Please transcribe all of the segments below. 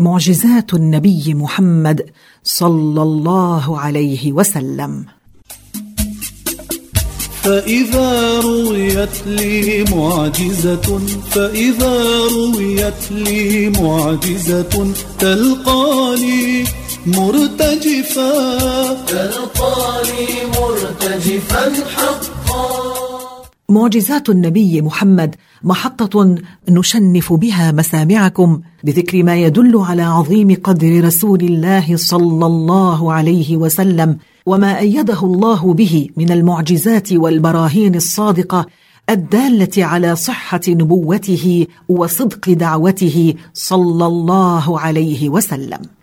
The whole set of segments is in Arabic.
معجزات النبي محمد صلى الله عليه وسلم. فإذا رويت لي معجزة فإذا رويت لي معجزة تلقاني مرتجفا. تلقاني مرتجفا حقا معجزات النبي محمد محطة نشنف بها مسامعكم بذكر ما يدل على عظيم قدر رسول الله صلى الله عليه وسلم وما أيده الله به من المعجزات والبراهين الصادقة الدالة على صحة نبوته وصدق دعوته صلى الله عليه وسلم.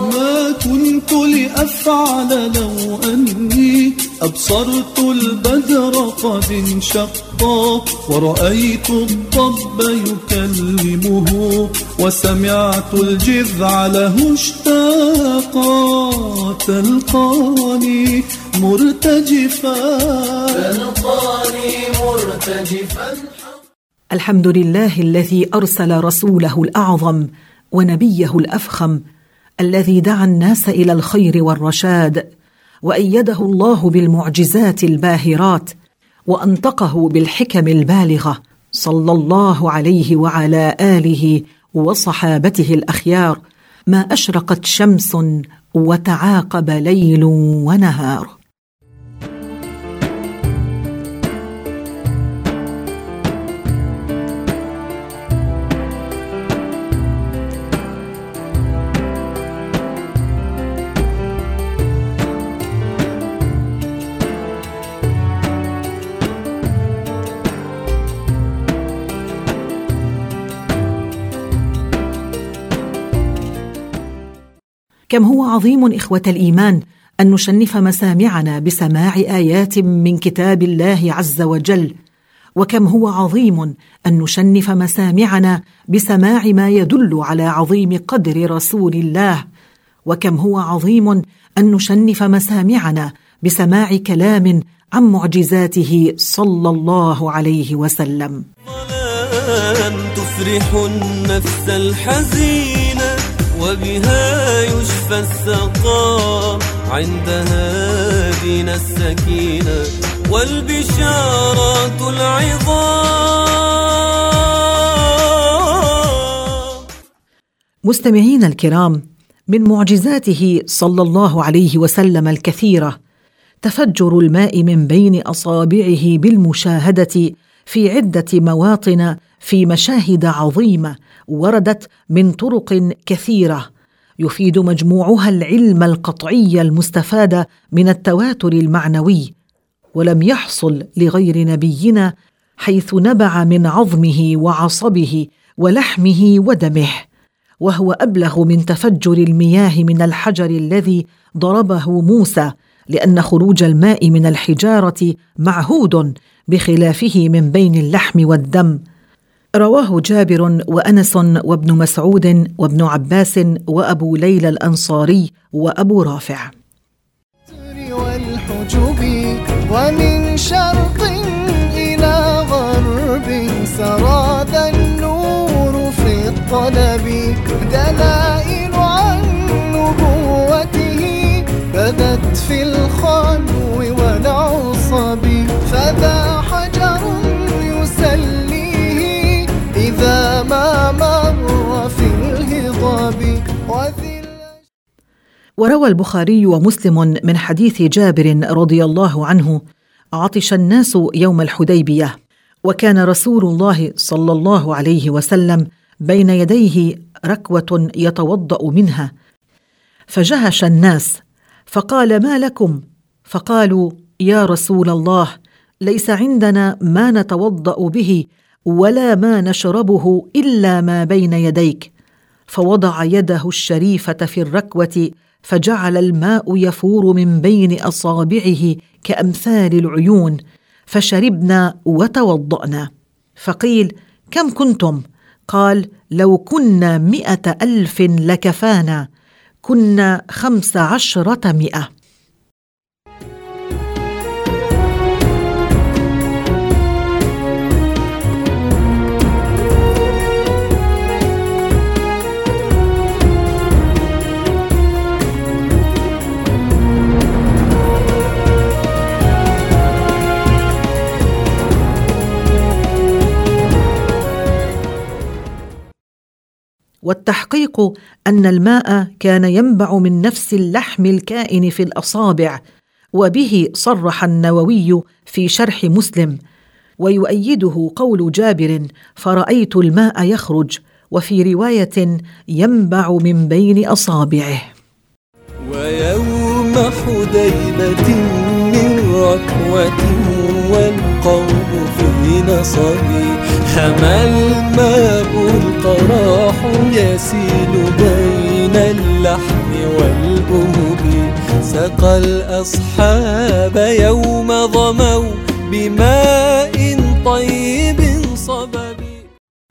ما كنت لأفعل لو أني أبصرت البدر قد انشقا ورأيت الضب يكلمه وسمعت الجذع له اشتاقا تلقاني مرتجفا تلقاني مرتجفا. الحمد لله الذي أرسل رسوله الأعظم ونبيه الأفخم الذي دعا الناس إلى الخير والرشاد وأيده الله بالمعجزات الباهرات وأنطقه بالحكم البالغة صلى الله عليه وعلى آله وصحابته الأخيار ما أشرقت شمس وتعاقب ليل ونهار. كم هو عظيم إخوة الإيمان أن نشنف مسامعنا بسماع آيات من كتاب الله عز وجل. وكم هو عظيم أن نشنف مسامعنا بسماع ما يدل على عظيم قدر رسول الله. وكم هو عظيم أن نشنف مسامعنا بسماع كلام عن معجزاته صلى الله عليه وسلم. تفرح النفس الحزينه وبها يشفى السقام عندها دين السكينة والبشارات العظام. مستمعين الكرام من معجزاته صلى الله عليه وسلم الكثيرة تفجر الماء من بين أصابعه بالمشاهدة في عدة مواطن في مشاهد عظيمة وردت من طرق كثيرة. يفيد مجموعها العلم القطعي المستفاد من التواتر المعنوي ولم يحصل لغير نبينا حيث نبع من عظمه وعصبه ولحمه ودمه وهو أبلغ من تفجر المياه من الحجر الذي ضربه موسى لأن خروج الماء من الحجارة معهود بخلافه من بين اللحم والدم. رواه جابر وأنس وابن مسعود وابن عباس وأبو ليلى الأنصاري وأبو رافع. والحجب ومن شرق إلى غرب سرى ما مر في الهضاب وروى البخاري ومسلم من حديث جابر رضي الله عنه عطش الناس يوم الحديبية وكان رسول الله صلى الله عليه وسلم بين يديه ركوة يتوضأ منها. فجهش الناس فقال ما لكم؟ فقالوا يا رسول الله ليس عندنا ما نتوضأ به ولا ما نشربه إلا ما بين يديك. فوضع يده الشريفة في الركوة فجعل الماء يفور من بين أصابعه كأمثال العيون. فشربنا وتوضأنا. فقيل كم كنتم؟ قال لو كنا مائه ألف لكفانا. كنا خمس عشرة مئة. والتحقيق أن الماء كان ينبع من نفس اللحم الكائن في الأصابع وبه صرح النووي في شرح مسلم ويؤيده قول جابر فرأيت الماء يخرج وفي رواية ينبع من بين أصابعه ويوم حديبة من ركوة والقوم في نصبي حمى الماء القراح يسيل بين اللحم والأهب سقى الأصحاب يوم ظموا بماء طيب صبب.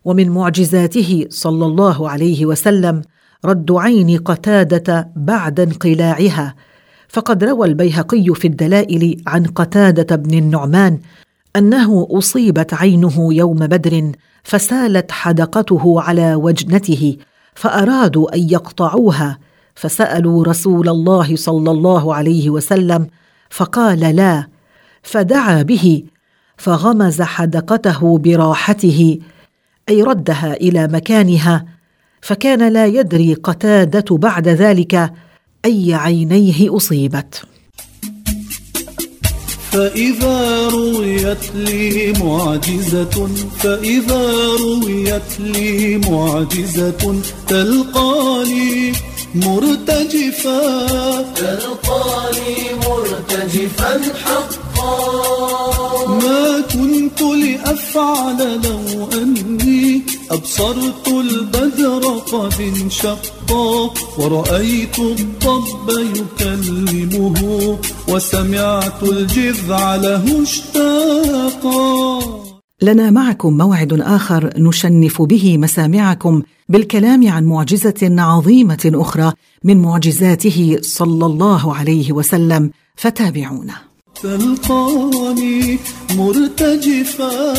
ومن معجزاته صلى الله عليه وسلم رد عين قتادة بعد انقلاعها. فقد روى البيهقي في الدلائل عن قتادة بن النعمان أنه أصيبت عينه يوم بدر فسالت حدقته على وجنته فأرادوا أن يقطعوها فسألوا رسول الله صلى الله عليه وسلم فقال لا فدعا به فغمز حدقته براحته أي ردها إلى مكانها فكان لا يدري قتادة بعد ذلك أي عينيه أصيبت. فإذا رويت لي معجزة فإذا رويت لي معجزة تلقاني مرتجفا. تلقاني مرتجفا حقا. ما كنت لأفعل لو أني أبصرت البدر قد انشقا ورأيت الضب يكلمه وسمعت الجذع له اشتاقا. لنا معكم موعد آخر نشنف به مسامعكم بالكلام عن معجزة عظيمة أخرى من معجزاته صلى الله عليه وسلم فتابعونا. تلقاني مرتجفا.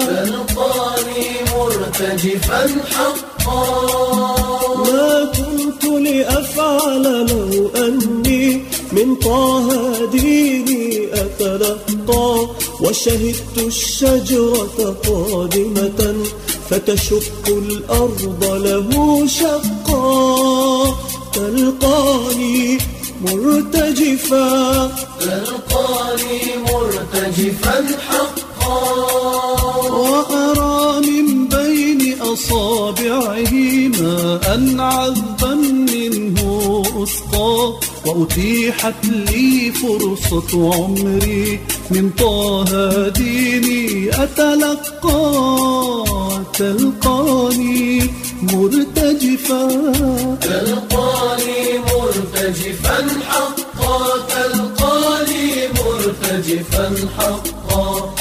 تلقاني مرتجفا حقا ما كنت لأفعل لو أني من طه ديني أتلقى وشهدت الشجرة قادمة فتشق الأرض له شقا. تلقاني مرتجفا. تلقاني مرتجفا حقا. وأرى من بين أصابعه ماء عذبا منه أسقى وأتيحت لي فرصة عمري من طه ديني. أتلقى تلقاني مرتجفا. تلقاني مرتجفا حقا تلقاني مرتجفا حقا.